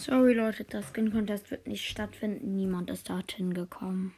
Sorry Leute, das Skin Contest wird nicht stattfinden. Niemand ist dorthin gekommen.